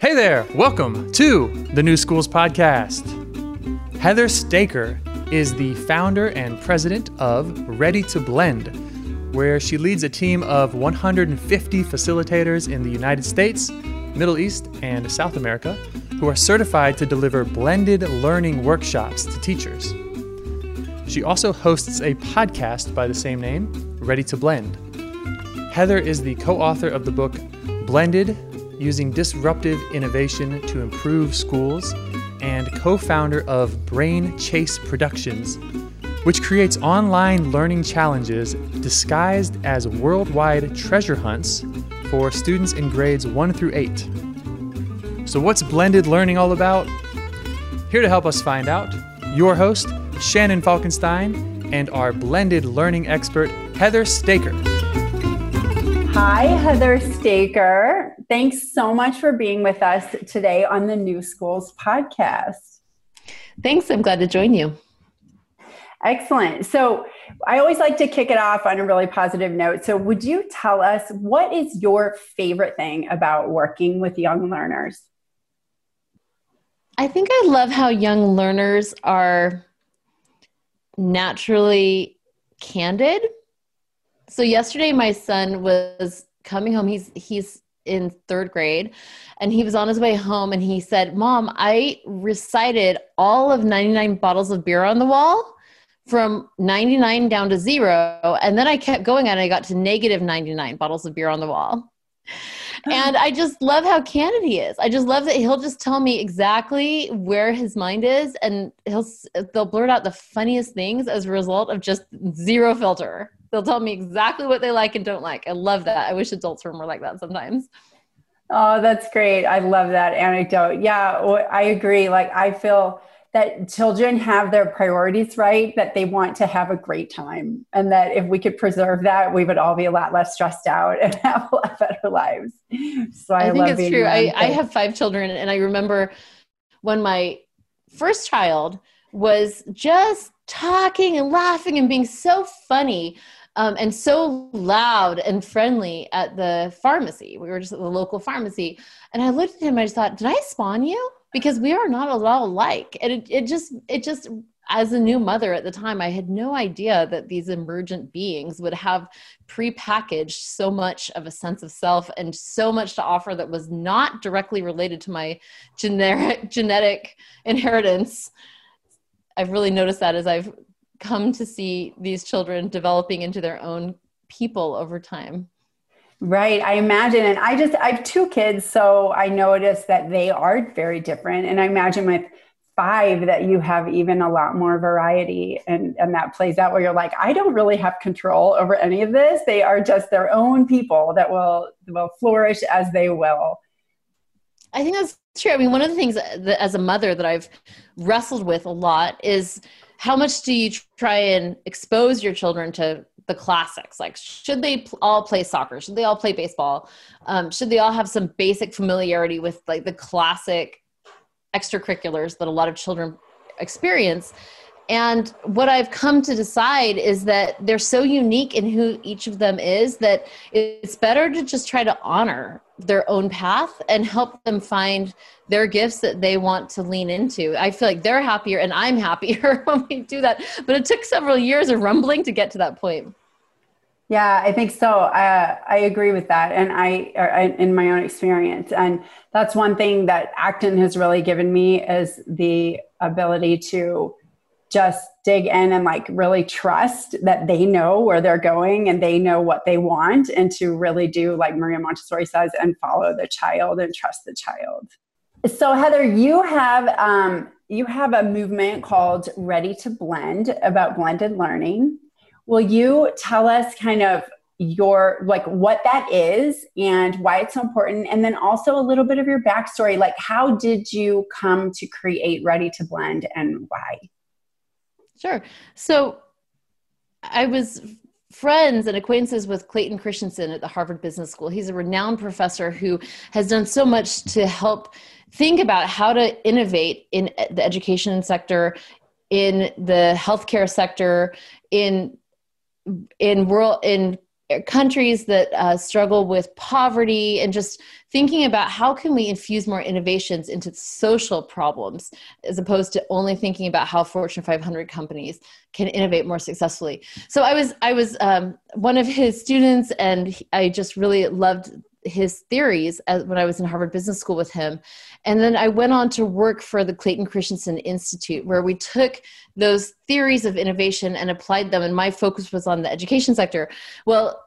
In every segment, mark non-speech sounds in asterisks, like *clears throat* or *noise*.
Hey there, welcome to the New Schools Podcast. Heather Staker is the founder and president of Ready to Blend, where she leads a team of 150 facilitators in the United States, Middle East, and South America who are certified to deliver blended learning workshops to teachers. She also hosts a podcast by the same name, Ready to Blend. Heather is the co author of the book Blended Using Disruptive Innovation to Improve Schools and co founder of Brain Chase Productions, which creates online learning challenges disguised as worldwide treasure hunts for students in grades 1 through 8. So, what's blended learning all about? Here to help us find out, your host, Shannon Falkenstein, and our blended learning expert, Heather Staker. Hi, Heather Staker. Thanks so much for being with us today on the New Schools podcast. Thanks. I'm glad to join you. Excellent. So, I always like to kick it off on a really positive note. So, would you tell us what is your favorite thing about working with young learners? I think I love how young learners are naturally candid. So yesterday my son was coming home. He's he's in third grade and he was on his way home and he said mom i recited all of 99 bottles of beer on the wall from 99 down to zero. And then i kept going and i got to negative 99 bottles of beer on the wall and I just love how candid he is. I just love that he'll just tell me exactly where his mind is, and he'll they'll blurt out the funniest things as a result of just zero filter. They'll tell me exactly what they like and don't like. I love that. I wish adults were more like that sometimes. Oh, that's great. I love that anecdote. Yeah, I agree. Like I feel that children have their priorities right, that they want to have a great time. And that if we could preserve that, we would all be a lot less stressed out *laughs* and have a lot better lives. So I, I think it's true. I, I have five children, and I remember when my first child was just talking and laughing and being so funny. Um, and so loud and friendly at the pharmacy. We were just at the local pharmacy. And I looked at him, I just thought, did I spawn you? Because we are not at all alike. And it, it just it just as a new mother at the time i had no idea that these emergent beings would have pre-packaged so much of a sense of self and so much to offer that was not directly related to my generic *laughs* genetic inheritance. I've really noticed that as i've come to see these children developing into their own people over time Right. I imagine. And I just, I have two kids. So I notice that they are very different. And I imagine with five that you have even a lot more variety and, and that plays out where you're like, I don't really have control over any of this. They are just their own people that will, will flourish as they will. I think that's true. I mean, one of the things that as a mother that I've wrestled with a lot is how much do you try and expose your children to the classics like should they pl- all play soccer? Should they all play baseball? Um, should they all have some basic familiarity with like the classic extracurriculars that a lot of children experience? And what I've come to decide is that they're so unique in who each of them is that it's better to just try to honor their own path and help them find their gifts that they want to lean into. I feel like they're happier and I'm happier *laughs* when we do that. But it took several years of rumbling to get to that point. Yeah, I think so. Uh, I agree with that, and I, I, in my own experience, and that's one thing that Acton has really given me is the ability to just dig in and like really trust that they know where they're going and they know what they want and to really do like Maria Montessori says and follow the child and trust the child. So Heather, you have um, you have a movement called Ready to Blend about blended learning. Will you tell us kind of your like what that is and why it's so important and then also a little bit of your backstory like how did you come to create ready to blend and why Sure. So I was friends and acquaintances with Clayton Christensen at the Harvard Business School. He's a renowned professor who has done so much to help think about how to innovate in the education sector in the healthcare sector, in in rural in countries that uh, struggle with poverty and just thinking about how can we infuse more innovations into social problems as opposed to only thinking about how fortune 500 companies can innovate more successfully. So i was i was um, one of his students and i just really loved his theories as, when I was in Harvard Business School with him. And then I went on to work for the Clayton Christensen Institute, where we took those theories of innovation and applied them. And my focus was on the education sector. Well,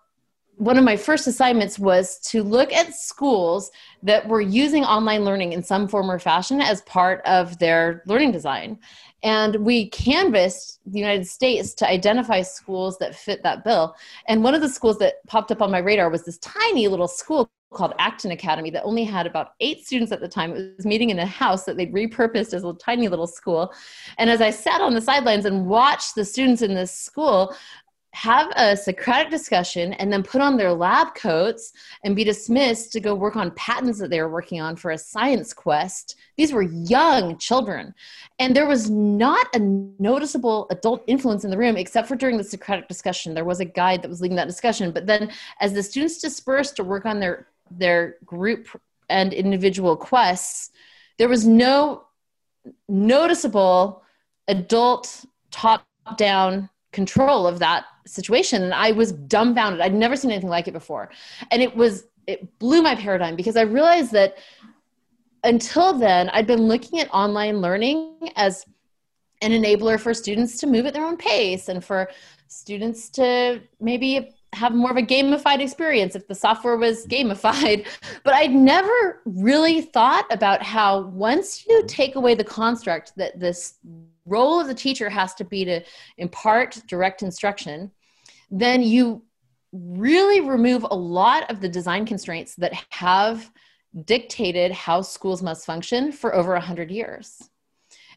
one of my first assignments was to look at schools that were using online learning in some form or fashion as part of their learning design. And we canvassed the United States to identify schools that fit that bill. And one of the schools that popped up on my radar was this tiny little school called Acton Academy that only had about eight students at the time. It was meeting in a house that they'd repurposed as a tiny little school. And as I sat on the sidelines and watched the students in this school, have a Socratic discussion and then put on their lab coats and be dismissed to go work on patents that they were working on for a science quest. These were young children. And there was not a noticeable adult influence in the room except for during the Socratic discussion. There was a guide that was leading that discussion. But then as the students dispersed to work on their, their group and individual quests, there was no noticeable adult top down control of that situation and i was dumbfounded i'd never seen anything like it before and it was it blew my paradigm because i realized that until then i'd been looking at online learning as an enabler for students to move at their own pace and for students to maybe have more of a gamified experience if the software was gamified. *laughs* But I'd never really thought about how once you take away the construct that this role of the teacher has to be to impart direct instruction, then you really remove a lot of the design constraints that have dictated how schools must function for over 100 years.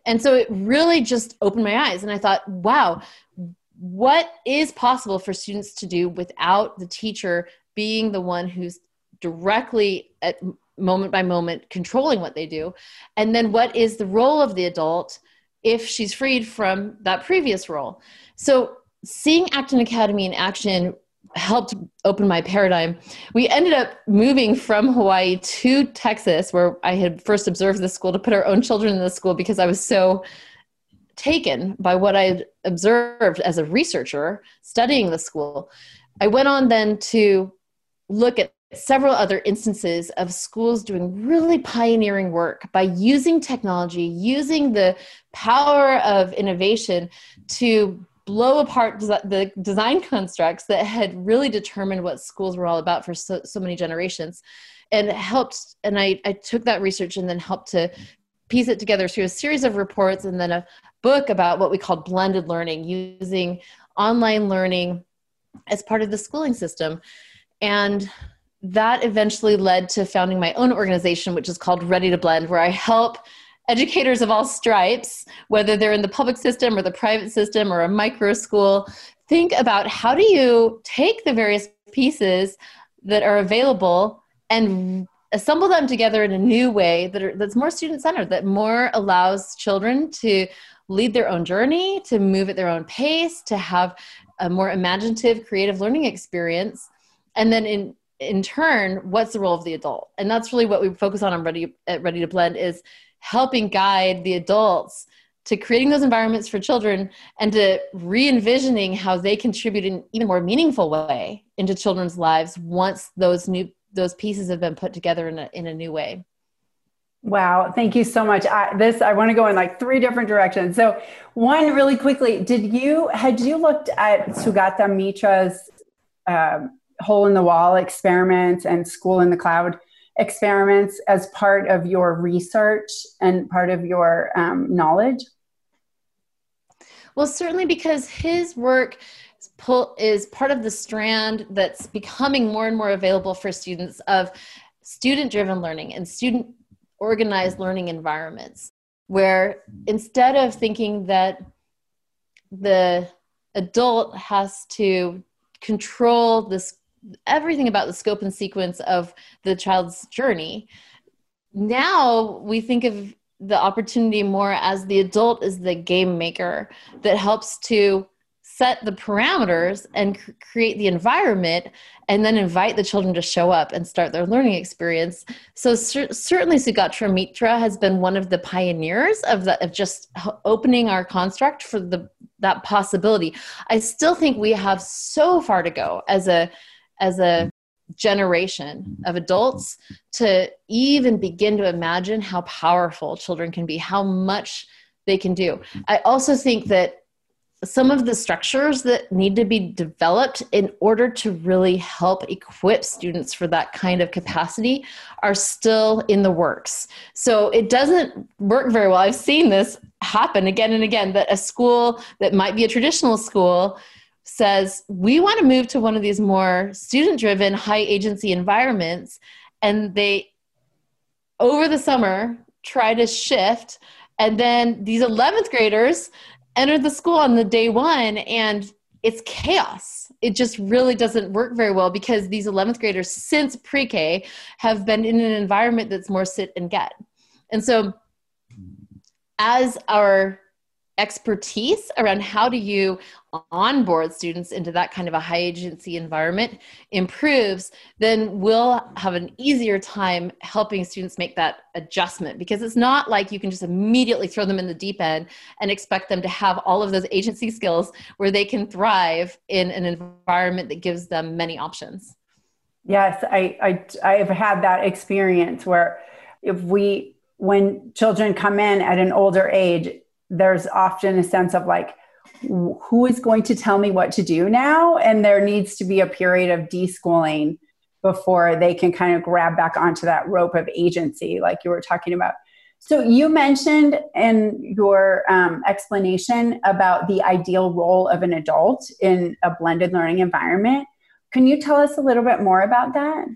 And so it really just opened my eyes. And I thought, wow, what is possible for students to do without the teacher being the one who's directly at moment by moment controlling what they do? And then what is the role of the adult if she's freed from that previous role? So seeing Acton Academy in action helped open my paradigm. We ended up moving from Hawaii to Texas, where I had first observed the school, to put our own children in the school because I was so taken by what I had observed as a researcher studying the school. I went on then to look at several other instances of schools doing really pioneering work by using technology, using the power of innovation to blow apart the design constructs that had really determined what schools were all about for so, so many generations and it helped and I, I took that research and then helped to piece it together through a series of reports and then a book about what we called blended learning using online learning as part of the schooling system. And that eventually led to founding my own organization which is called ready to blend where i help educators of all stripes, whether they're in the public system or the private system or a micro school, think about how do you take the various pieces that are available and assemble them together in a new way that are, that's more student centered, that more allows children to lead their own journey, to move at their own pace, to have a more imaginative, creative learning experience. And then in in turn, what's the role of the adult? And that's really what we focus on on Ready at Ready to Blend is helping guide the adults to creating those environments for children and to re-envisioning how they contribute in even more meaningful way into children's lives once those new those pieces have been put together in a, in a new way Wow, thank you so much. I, this I want to go in like three different directions. So, one really quickly, did you had you looked at Sugata Mitra's um, hole in the wall experiments and school in the cloud? Experiments as part of your research and part of your um, knowledge? Well, certainly because his work is part of the strand that's becoming more and more available for students of student driven learning and student organized learning environments, where instead of thinking that the adult has to control this everything about the scope and sequence of the child's journey. Now we think of the opportunity more as the adult is the game maker that helps to set the parameters and cr- create the environment and then invite the children to show up and start their learning experience. So cer- certainly Sugata Mitra has been one of the pioneers of the of just opening our construct for the that possibility. I still think we have so far to go as a as a mm-hmm. generation of adults to even begin to imagine how powerful children can be how much they can do i also think that some of the structures that need to be developed in order to really help equip students for that kind of capacity are still in the works. So it doesn't work very well. I've seen this happen again and again that a school that might be a traditional school says, We want to move to one of these more student driven, high agency environments. And they, over the summer, try to shift. And then these 11th graders enter the school on the day one and it's chaos. It just really doesn't work very well because these 11th graders since pre-K have been in an environment that's more sit and get. And so as our expertise around how do you onboard students into that kind of a high agency environment improves, then we'll have an easier time helping students make that adjustment because it's not like you can just immediately throw them in the deep end and expect them to have all of those agency skills where they can thrive in an environment that gives them many options. Yes, I, I I've had that experience where if we when children come in at an older age there's often a sense of like who is going to tell me what to do now? And there needs to be a period of deschooling before they can kind of grab back onto that rope of agency like you were talking about. So you mentioned in your um, explanation about the ideal role of an adult in a blended learning environment. Can you tell us a little bit more about that?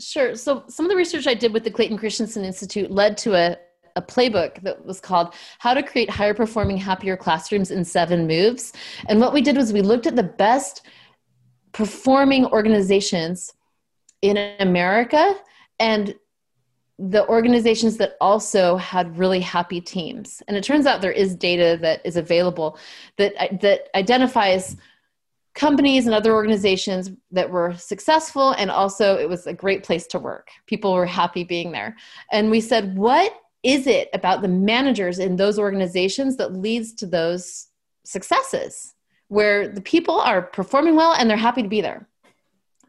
Sure. So, some of the research I did with the Clayton Christensen Institute led to a, a playbook that was called How to Create Higher Performing, Happier Classrooms in Seven Moves. And what we did was we looked at the best performing organizations in America and the organizations that also had really happy teams. And it turns out there is data that is available that, that identifies companies and other organizations that were successful and also it was a great place to work people were happy being there and we said what is it about the managers in those organizations that leads to those successes where the people are performing well and they're happy to be there?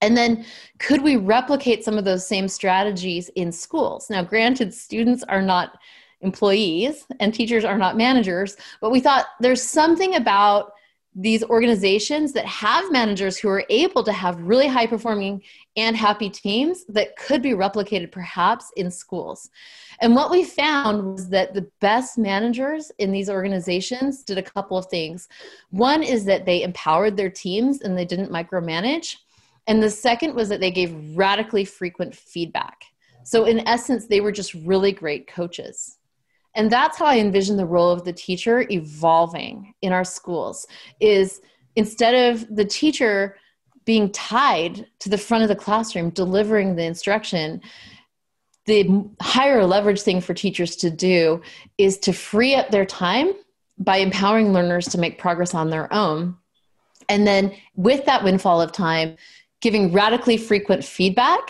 And then, could we replicate some of those same strategies in schools? Now, granted, students are not employees and teachers are not managers, but we thought there's something about these organizations that have managers who are able to have really high performing and happy teams that could be replicated perhaps in schools. And what we found was that the best managers in these organizations did a couple of things. One is that they empowered their teams and they didn't micromanage. And the second was that they gave radically frequent feedback. So, in essence, they were just really great coaches. And that's how I envision the role of the teacher evolving in our schools is instead of the teacher being tied to the front of the classroom delivering the instruction the higher leverage thing for teachers to do is to free up their time by empowering learners to make progress on their own. And then with that windfall of time giving radically frequent feedback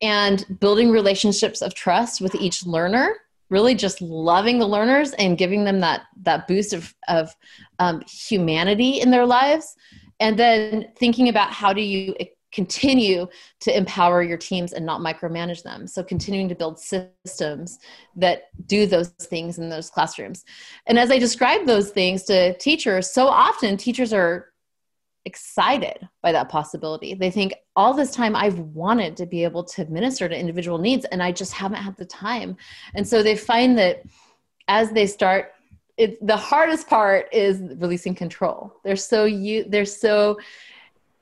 and building relationships of trust with each learner really just loving the learners and giving them that that boost of of um, humanity in their lives. And then thinking about how do you continue to empower your teams and not micromanage them. So continuing to build systems that do those things in those classrooms. And as i describe those things to teachers so often teachers are excited by that possibility. They think all this time I've wanted to be able to minister to individual needs and I just haven't had the time. And so they find that as they start it, the hardest part is releasing control. They're so you they're so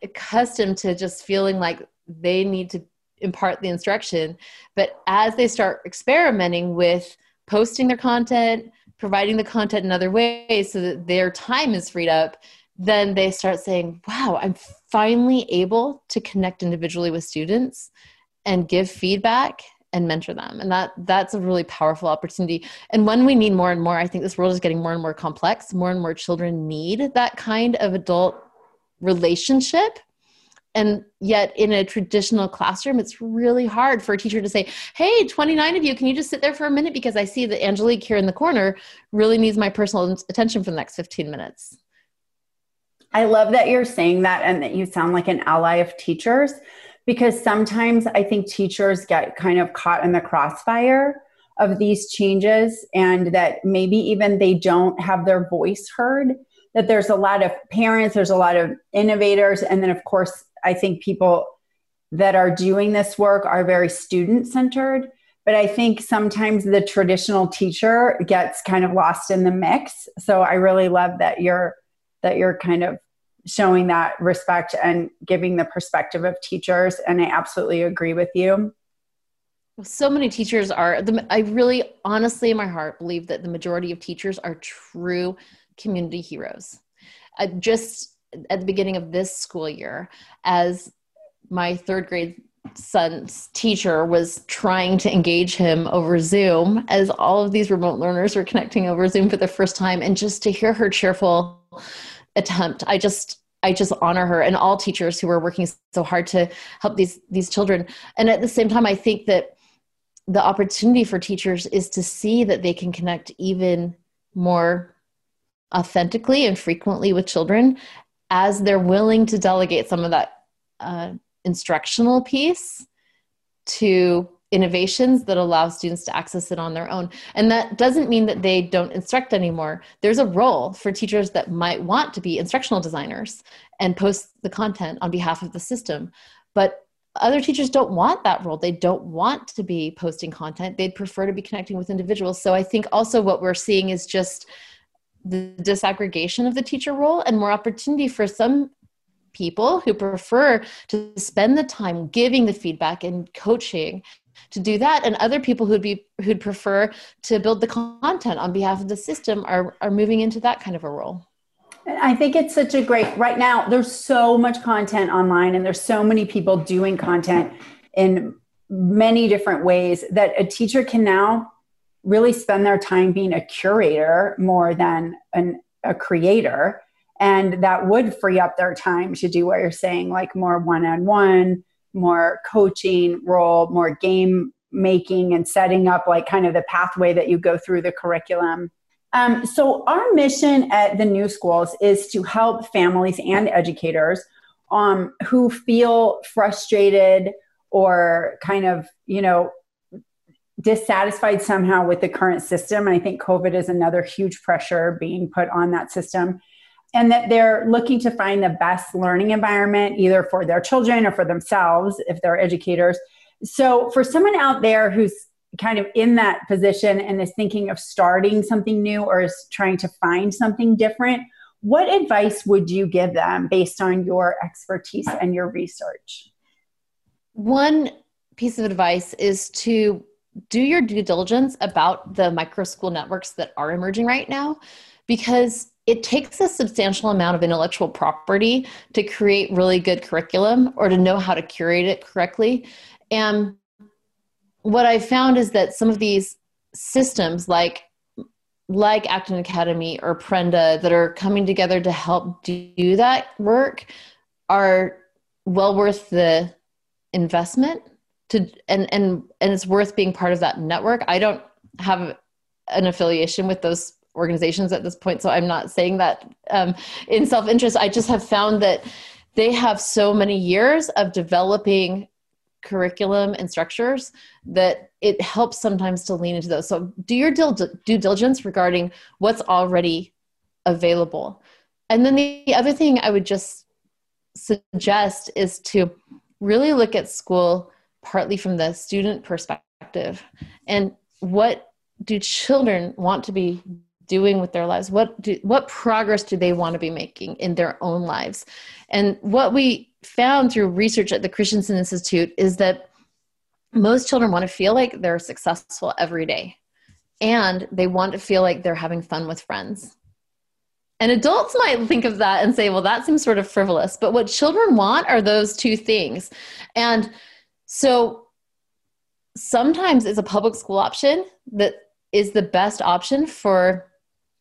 accustomed to just feeling like they need to impart the instruction, but as they start experimenting with posting their content, providing the content in other ways so that their time is freed up, then they start saying, wow, I'm finally able to connect individually with students and give feedback and mentor them. And that that's a really powerful opportunity. And when we need more and more i think this world is getting more and more complex. More and more children need that kind of adult relationship. And yet in a traditional classroom it's really hard for a teacher to say hey 29 of you can you just sit there for a minute? Because i see that angelique here in the corner really needs my personal attention for the next 15 minutes i love that you're saying that and that you sound like an ally of teachers because sometimes I think teachers get kind of caught in the crossfire of these changes and that maybe even they don't have their voice heard. That there's a lot of parents, there's a lot of innovators, and then, of course, I think people that are doing this work are very student centered. But I think sometimes the traditional teacher gets kind of lost in the mix. So I really love that you're that you're kind of showing that respect and giving the perspective of teachers. And I absolutely agree with you. So many teachers are, I really honestly in my heart believe that the majority of teachers are true community heroes. I just at the beginning of this school year, as my third grade son's teacher was trying to engage him over Zoom as all of these remote learners were connecting over Zoom for the first time. And just to hear her cheerful attempt. I just I just honor her and all teachers who are working so hard to help these these children. And at the same time, I think that the opportunity for teachers is to see that they can connect even more authentically and frequently with children as they're willing to delegate some of that uh, instructional piece to innovations that allow students to access it on their own. And that doesn't mean that they don't instruct anymore. There's a role for teachers that might want to be instructional designers and post the content on behalf of the system. But other teachers don't want that role. They don't want to be posting content. They'd prefer to be connecting with individuals. So I think also what we're seeing is just the disaggregation of the teacher role and more opportunity for some people who prefer to spend the time giving the feedback and coaching to do that. And other people who'd be who'd prefer to build the content on behalf of the system are are moving into that kind of a role. I think it's such a great right now there's so much content online and there's so many people doing content in many different ways that a teacher can now really spend their time being a curator more than an, a creator. And that would free up their time to do what you're saying like more one-on-one more coaching role, more game making and setting up like kind of the pathway that you go through the curriculum. Um, so, our mission at the new schools is to help families and educators um, who feel frustrated or kind of, you know, dissatisfied somehow with the current system. And I think COVID is another huge pressure being put on that system and that they're looking to find the best learning environment either for their children or for themselves if they're educators. So for someone out there who's kind of in that position and is thinking of starting something new or is trying to find something different what advice would you give them based on your expertise and your research? One piece of advice is to do your due diligence about the micro school networks that are emerging right now because it takes a substantial amount of intellectual property to create really good curriculum or to know how to curate it correctly. And what I found is that some of these systems like like Acton Academy or Prenda that are coming together to help do that work are well worth the investment to and and and it's worth being part of that network. I don't have an affiliation with those organizations at this point so i'm not saying that um, in self-interest. I just have found that they have so many years of developing curriculum and structures that it helps sometimes to lean into those. So do your due diligence regarding what's already available. And then the other thing i would just suggest is to really look at school partly from the student perspective and what do children want to be doing with their lives? What do what progress do they want to be making in their own lives? And what we found through research at the christensen institute is that most children want to feel like they're successful every day and they want to feel like they're having fun with friends. And adults might think of that and say well that seems sort of frivolous but what children want are those two things. And so sometimes it's a public school option that is the best option for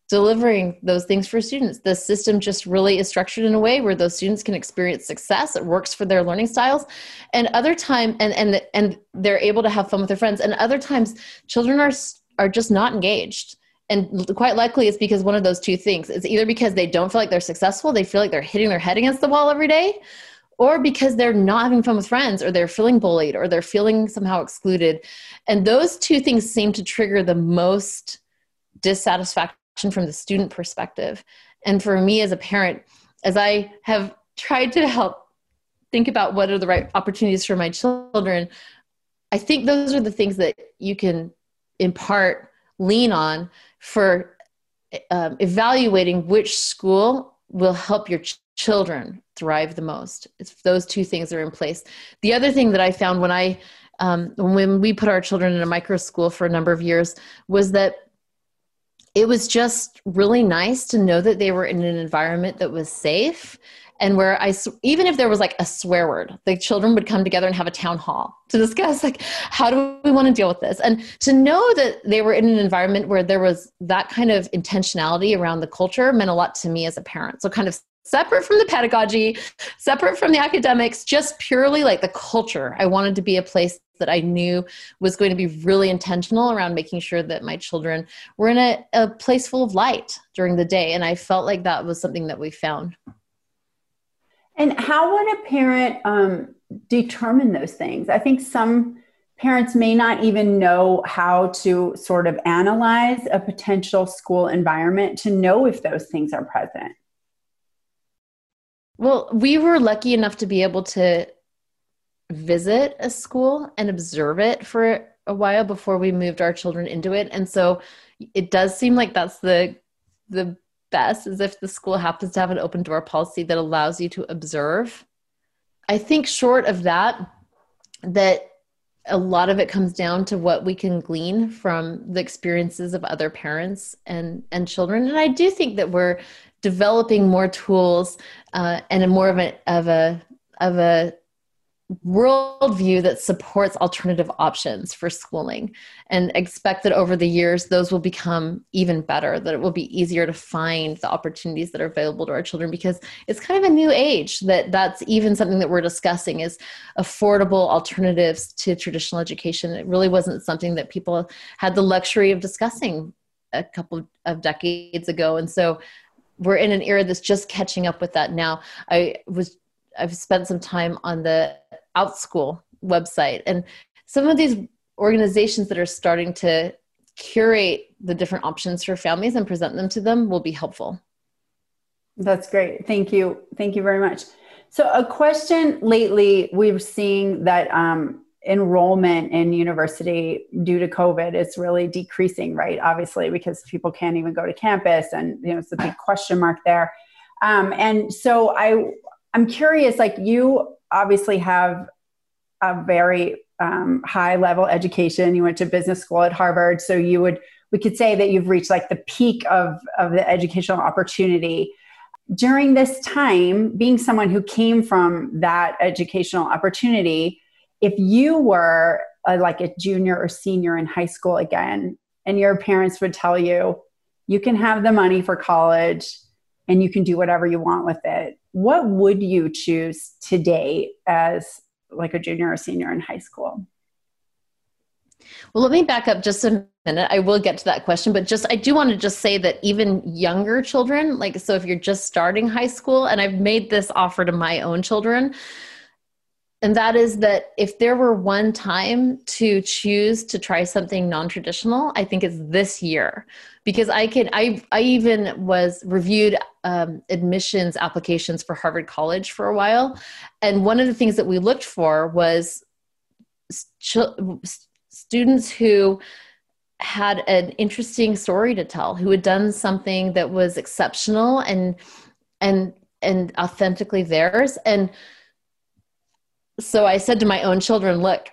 delivering those things for students. The system just really is structured in a way where those students can experience success. It works for their learning styles. And other time and and and they're able to have fun with their friends. And other times children are are just not engaged. And quite likely it's because one of those two things. It's either because they don't feel like they're successful, they feel like they're hitting their head against the wall every day, or because they're not having fun with friends or they're feeling bullied or they're feeling somehow excluded. And those two things seem to trigger the most dissatisfaction from the student perspective. And for me as a parent, as I have tried to help think about what are the right opportunities for my children, I think those are the things that you can, in part, lean on for um, evaluating which school will help your ch- children thrive the most. If those two things are in place. The other thing that I found when I um, when we put our children in a micro school for a number of years was that it was just really nice to know that they were in an environment that was safe and where I, even if there was like a swear word, the children would come together and have a town hall to discuss like, how do we want to deal with this? And to know that they were in an environment where there was that kind of intentionality around the culture meant a lot to me as a parent. So kind of separate from the pedagogy, separate from the academics, just purely like the culture. I wanted to be a place that I knew was going to be really intentional around making sure that my children were in a, a place full of light during the day. And I felt like that was something that we found. And how would a parent um, determine those things? I think some parents may not even know how to sort of analyze a potential school environment to know if those things are present. Well, we were lucky enough to be able to visit a school and observe it for a while before we moved our children into it. And so it does seem like that's the the best is if the school happens to have an open door policy that allows you to observe. I think short of that that a lot of it comes down to what we can glean from the experiences of other parents and and children. And i do think that we're developing more tools uh, and a more of a of a of a worldview that supports alternative options for schooling. And expect that over the years those will become even better that it will be easier to find the opportunities that are available to our children because it's kind of a new age that that's even something that we're discussing is affordable alternatives to traditional education. It really wasn't something that people had the luxury of discussing a couple of decades ago. And so we're in an era that's just catching up with that now i was I've spent some time on the OutSchool website and some of these organizations that are starting to curate the different options for families and present them to them will be helpful. That's great. Thank you. Thank you very much. So, a question lately, we're seeing that um, enrollment in university due to COVID is really decreasing, right? Obviously, because people can't even go to campus, and you know it's a big question mark there. Um, and so, I I'm curious, like you obviously have a very um, high level education. You went to business school at Harvard, so you would we could say that you've reached like the peak of of the educational opportunity during this time. Being someone who came from that educational opportunity, if you were a, like a junior or senior in high school again, and your parents would tell you, you can have the money for college and you can do whatever you want with it. What would you choose today as like a junior or senior in high school? Well, let me back up just a minute. I will get to that question, but just I do want to just say that even younger children, like so if you're just starting high school, and I've made this offer to my own children, and that is that if there were one time to choose to try something non-traditional i think it's this year. Because i can i i even was reviewed um, admissions applications for harvard college for a while. And one of the things that we looked for was students who had an interesting story to tell who had done something that was exceptional and and and authentically theirs. And so I said to my own children, look,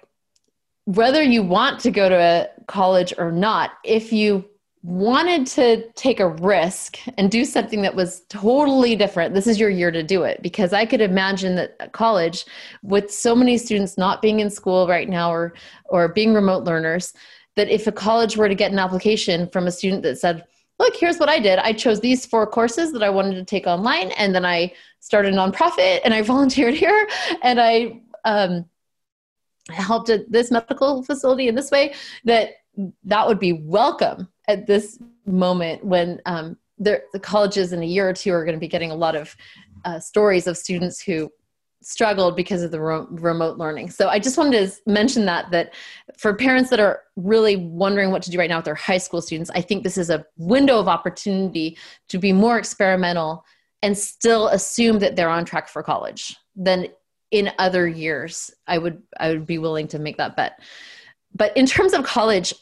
whether you want to go to a college or not, if you wanted to take a risk and do something that was totally different, this is your year to do it. Because I could imagine that at college, with so many students not being in school right now or, or being remote learners, that if a college were to get an application from a student that said, look, here's what I did. I chose these four courses that I wanted to take online, and then I started a nonprofit and I *laughs* volunteered here and I um, helped at this medical facility in this way, that that would be welcome at this moment when um, the colleges in a year or two are going to be getting a lot of uh, stories of students who struggled because of the remote learning. So I just wanted to mention that that for parents that are really wondering what to do right now with their high school students, I think this is a window of opportunity to be more experimental and still assume that they're on track for college than in other years. I would I would be willing to make that bet. But in terms of college,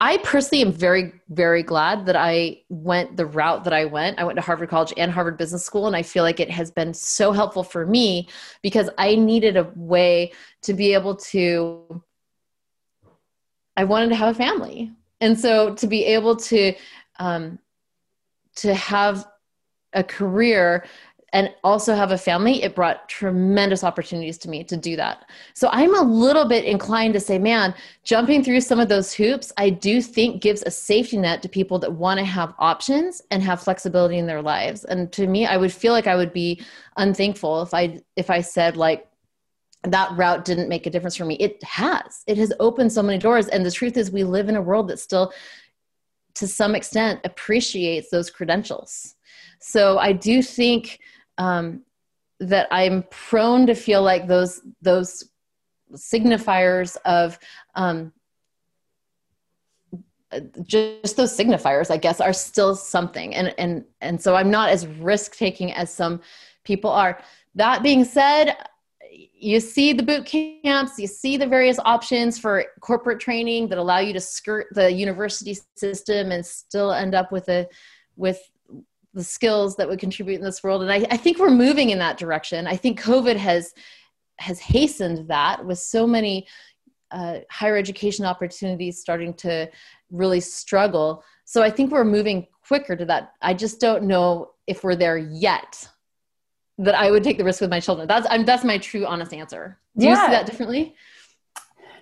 I personally am very, very glad that I went the route that I went. I went to Harvard College and Harvard Business School, and I feel like it has been so helpful for me because I needed a way to be able to, I wanted to have a family. And so to be able to, um, to have a career and also have a family, it brought tremendous opportunities to me to do that. So I'm a little bit inclined to say, man, jumping through some of those hoops, I do think gives a safety net to people that want to have options and have flexibility in their lives. And to me, I would feel like I would be unthankful if I if I said like that route didn't make a difference for me. It has. It has opened so many doors. And the truth is we live in a world that still to some extent appreciates those credentials. So I do think um, that I'm prone to feel like those those signifiers of um, just those signifiers, I guess, are still something, and and and so I'm not as risk taking as some people are. That being said, you see the boot camps, you see the various options for corporate training that allow you to skirt the university system and still end up with a with the skills that would contribute in this world. And I, I, think we're moving in that direction. I think covid has has hastened that with so many uh, higher education opportunities starting to really struggle. So i think we're moving quicker to that. I just don't know if we're there yet that i would take the risk with my children. That's I'm, that's my true honest answer. Do yeah. you see that differently?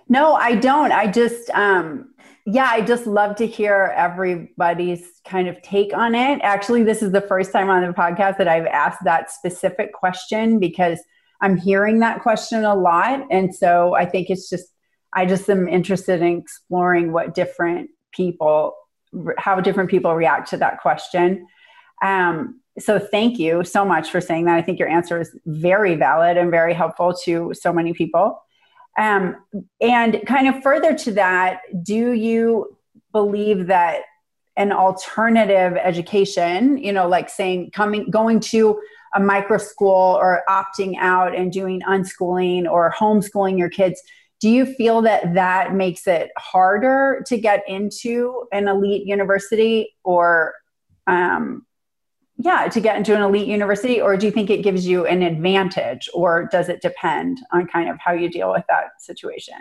No i don't. I just um yeah, I just love to hear everybody's kind of take on it. Actually, this is the first time on the podcast that I've asked that specific question because I'm hearing that question a lot. And so I think it's just, I just am interested in exploring what different people, how different people react to that question. Um, so thank you so much for saying that. I think your answer is very valid and very helpful to so many people. Um, and kind of further to that, do you believe that an alternative education, you know, like saying coming, going to a micro school or opting out and doing unschooling or homeschooling your kids, do you feel that that makes it harder to get into an elite university or um, yeah to get into an elite university or do you think it gives you an advantage or does it depend on kind of how you deal with that situation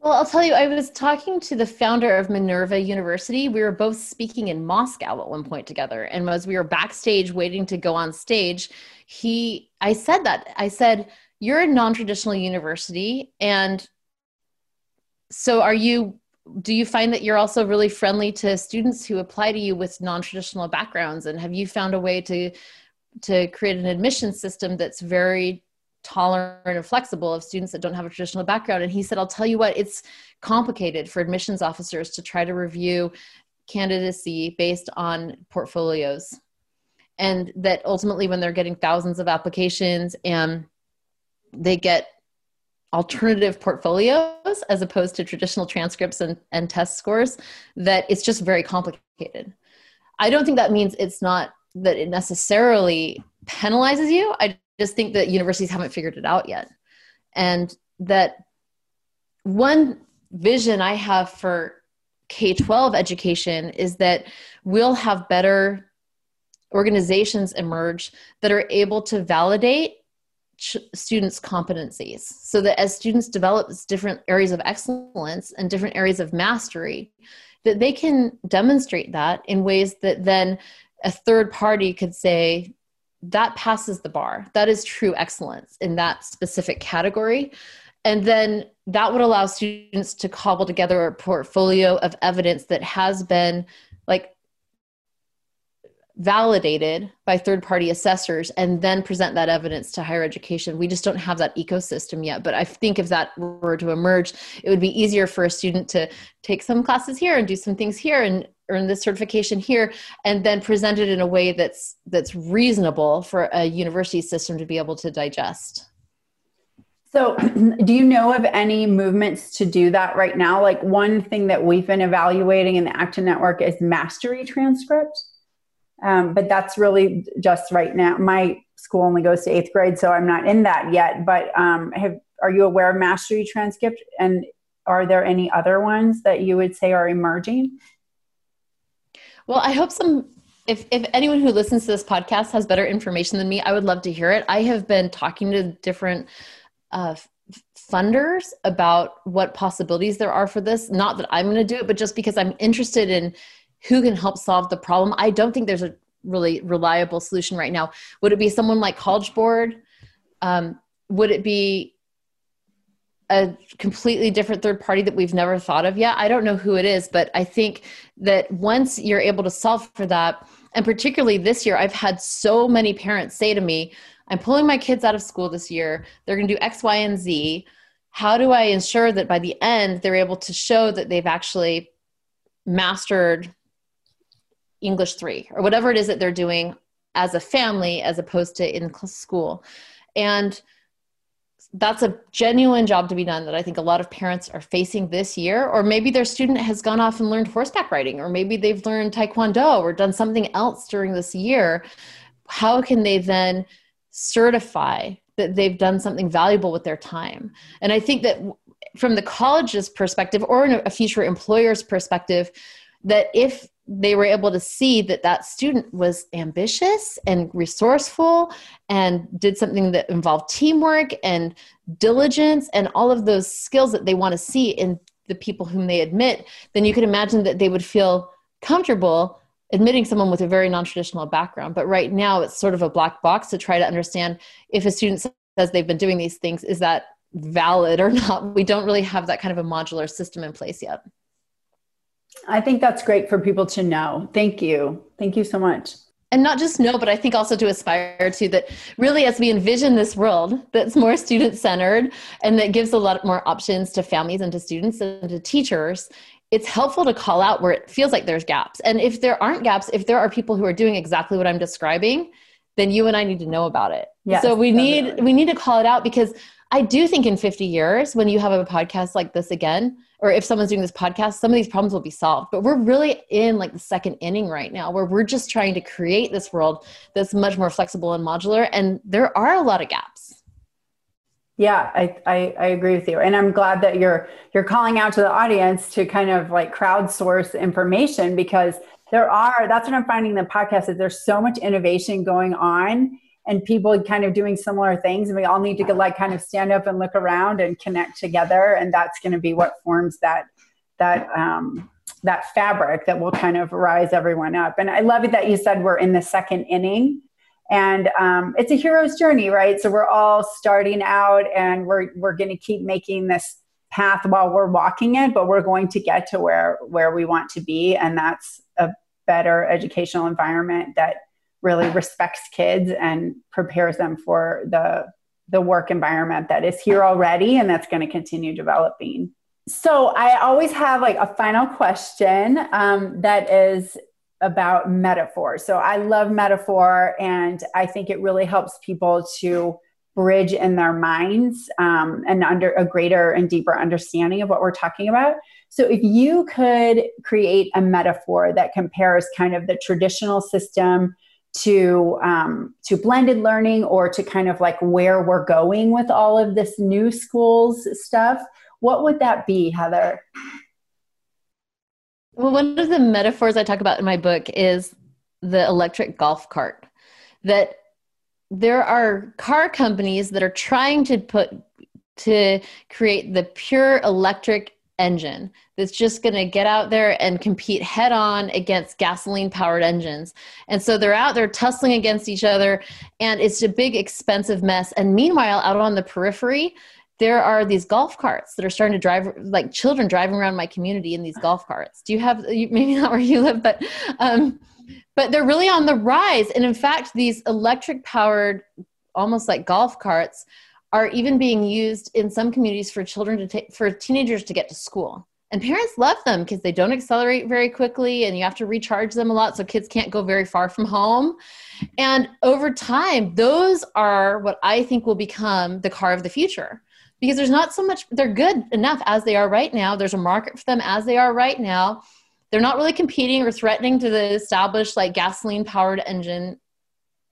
well, I'll tell you, I was talking to the founder of Minerva University. We were both speaking in Moscow at one point together. And as we were backstage waiting to go on stage, he I said that. I said, You're a non-traditional university. And so are you do you find that you're also really friendly to students who apply to you with non-traditional backgrounds? And have you found a way to to create an admission system that's very tolerant and flexible of students that don't have a traditional background? And he said i'll tell you what it's complicated for admissions officers to try to review candidacy based on portfolios. And that ultimately when they're getting thousands of applications and they get alternative portfolios as opposed to traditional transcripts and, and test scores that it's just very complicated. I don't think that means it's not that it necessarily penalizes you. I just think that universities haven't figured it out yet. And that one vision i have for k-12 education is that we'll have better organizations emerge that are able to validate ch- students' competencies. So that as students develop different areas of excellence and different areas of mastery, that they can demonstrate that in ways that then a third party could say that passes the bar. That is true excellence in that specific category. And then that would allow students to cobble together a portfolio of evidence that has been like validated by third party assessors and then present that evidence to higher education. We just don't have that ecosystem yet. But I think if that were to emerge, it would be easier for a student to take some classes here and do some things here and earn this certification here and then present it in a way that's that's reasonable for a university system to be able to digest. So, *clears throat* do you know of any movements to do that right now? Like, one thing that we've been evaluating in the Acton Network is mastery transcripts. Um, but that's really just right now. My school only goes to eighth grade, so I'm not in that yet. But um, have, are you aware of Mastery Transcript? And are there any other ones that you would say are emerging? Well, I hope some. If, if anyone who listens to this podcast has better information than me, I would love to hear it. I have been talking to different uh, funders about what possibilities there are for this. Not that I'm going to do it, but just because I'm interested in who can help solve the problem. I don't think there's a really reliable solution right now. Would it be someone like College Board? Um, would it be a completely different third party that we've never thought of yet? I don't know who it is, but I think that once you're able to solve for that, and particularly this year, I've had so many parents say to me, I'm pulling my kids out of school this year. They're going to do X, Y, and Z. How do I ensure that by the end they're able to show that they've actually mastered English 3 or whatever it is that they're doing as a family as opposed to in school. And that's a genuine job to be done that I think a lot of parents are facing this year. Or maybe their student has gone off and learned horseback riding, or maybe they've learned taekwondo or done something else during this year. How can they then certify that they've done something valuable with their time? And I think that from the college's perspective or a future employer's perspective, that if they were able to see that that student was ambitious and resourceful and did something that involved teamwork and diligence and all of those skills that they want to see in the people whom they admit then you can imagine that they would feel comfortable admitting someone with a very non-traditional background. But right now it's sort of a black box to try to understand if a student says they've been doing these things is that valid or *laughs* not? We don't really have that kind of a modular system in place yet I think that's great for people to know. Thank you. Thank you so much. And not just know, but I think also to aspire to that really as we envision this world that's more student centered and that gives a lot more options to families and to students and to teachers, it's helpful to call out where it feels like there's gaps. And if there aren't gaps, if there are people who are doing exactly what I'm describing, then you and I need to know about it. Yes, so we definitely. need we need to call it out because I do think in 50 years when you have a podcast like this again, or if someone's doing this podcast, some of these problems will be solved. But we're really in like the second inning right now where we're just trying to create this world that's much more flexible and modular. And there are a lot of gaps. Yeah, I, I, I agree with you. And I'm glad that you're you're calling out to the audience to kind of like crowdsource information because there are that's what I'm finding in the podcast is there's so much innovation going on and people kind of doing similar things and we all need to like kind of stand up and look around and connect together and that's going to be what forms that that um, that fabric that will kind of rise everyone up. And i love it that you said we're in the second inning and um, it's a hero's journey right? So we're all starting out and we're we're going to keep making this path while we're walking it but we're going to get to where where we want to be and that's a better educational environment that really respects kids and prepares them for the the work environment that is here already and that's going to continue developing. So i always have like a final question um, that is about metaphor. So i love metaphor and i think it really helps people to bridge in their minds um, and under a greater and deeper understanding of what we're talking about. So if you could create a metaphor that compares kind of the traditional system to um, to blended learning or to kind of like where we're going with all of this new schools stuff what would that be heather? Well one of the metaphors i talk about in my book is the electric golf cart that there are car companies that are trying to put to create the pure electric engine that's just going to get out there and compete head on against gasoline powered engines. And so they're out there tussling against each other, and it's a big, expensive mess. And meanwhile, out on the periphery, there are these golf carts that are starting to drive like children driving around my community in these golf carts do you have maybe not where you live but um, but they're really on the rise and in fact these electric powered almost like golf carts are even being used in some communities for children to take for teenagers to get to school. And parents love them because they don't accelerate very quickly and you have to recharge them a lot so kids can't go very far from home. And over time those are what i think will become the car of the future because there's not so much they're good enough as they are right now. There's a market for them as they are right now. They're not really competing or threatening to the established like gasoline powered engine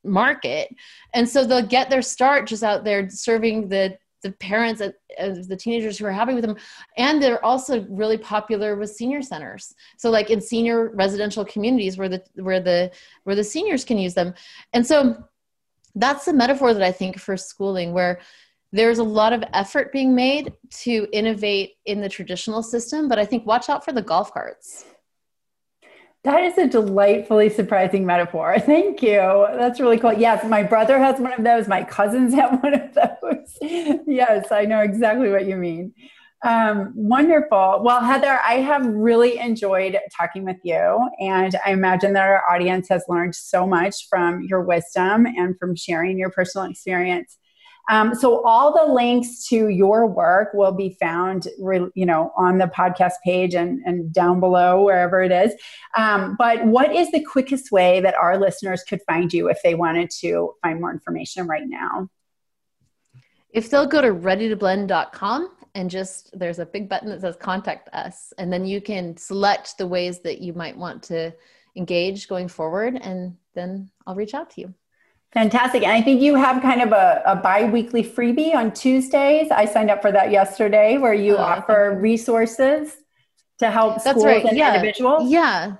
market. And so they'll get their start just out there serving the the parents of the teenagers who are happy with them. And they're also really popular with senior centers. So like in senior residential communities where the where the where the seniors can use them. And so that's the metaphor that i think for schooling where there's a lot of effort being made to innovate in the traditional system. But i think watch out for the golf carts that is a delightfully surprising metaphor. *laughs* Thank you. That's really cool. Yes, my brother has one of those. My cousins *laughs* have one of those. *laughs* yes, I know exactly what you mean. Um, wonderful. Well, Heather, I have really enjoyed talking with you. And I imagine that our audience has learned so much from your wisdom and from sharing your personal experience. Um, so all the links to your work will be found, you know, on the podcast page and, and down below wherever it is. Um, but what is the quickest way that our listeners could find you if they wanted to find more information right now? If they'll go to readytoblend.com and just there's a big button that says contact us, and then you can select the ways that you might want to engage going forward, and then I'll reach out to you. Fantastic. And I think you have kind of a, a bi weekly freebie on Tuesdays. I signed up for that yesterday where you oh, offer resources to help That's right. and yeah. individuals. Yeah.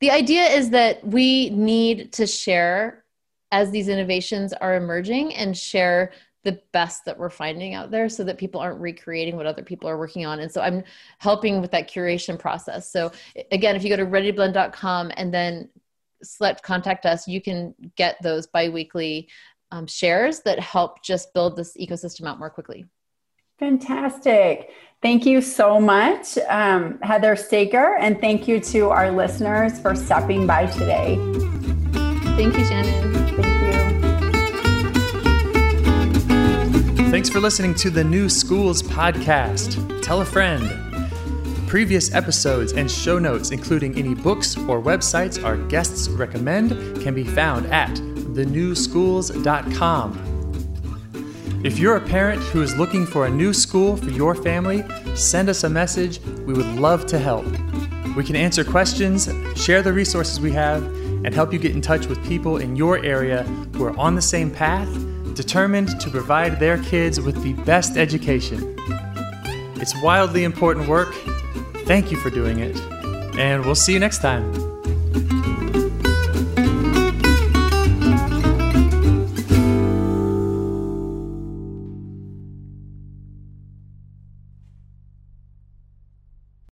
The idea is that we need to share as these innovations are emerging and share the best that we're finding out there so that people aren't recreating what other people are working on. And so I'm helping with that curation process. So again, if you go to readyblend.com and then select contact us, you can get those biweekly um, shares that help just build this ecosystem out more quickly. Fantastic. Thank you so much, um, Heather Staker, and thank you to our listeners for stopping by today. Thank you, Shannon. Thank you. Thanks for listening to the New Schools Podcast. Tell a friend Previous episodes and show notes, including any books or websites our guests recommend, can be found at thenewschools.com. If you're a parent who is looking for a new school for your family, send us a message. We would love to help. We can answer questions, share the resources we have, and help you get in touch with people in your area who are on the same path, determined to provide their kids with the best education. It's wildly important work, Thank you for doing it, and we'll see you next time.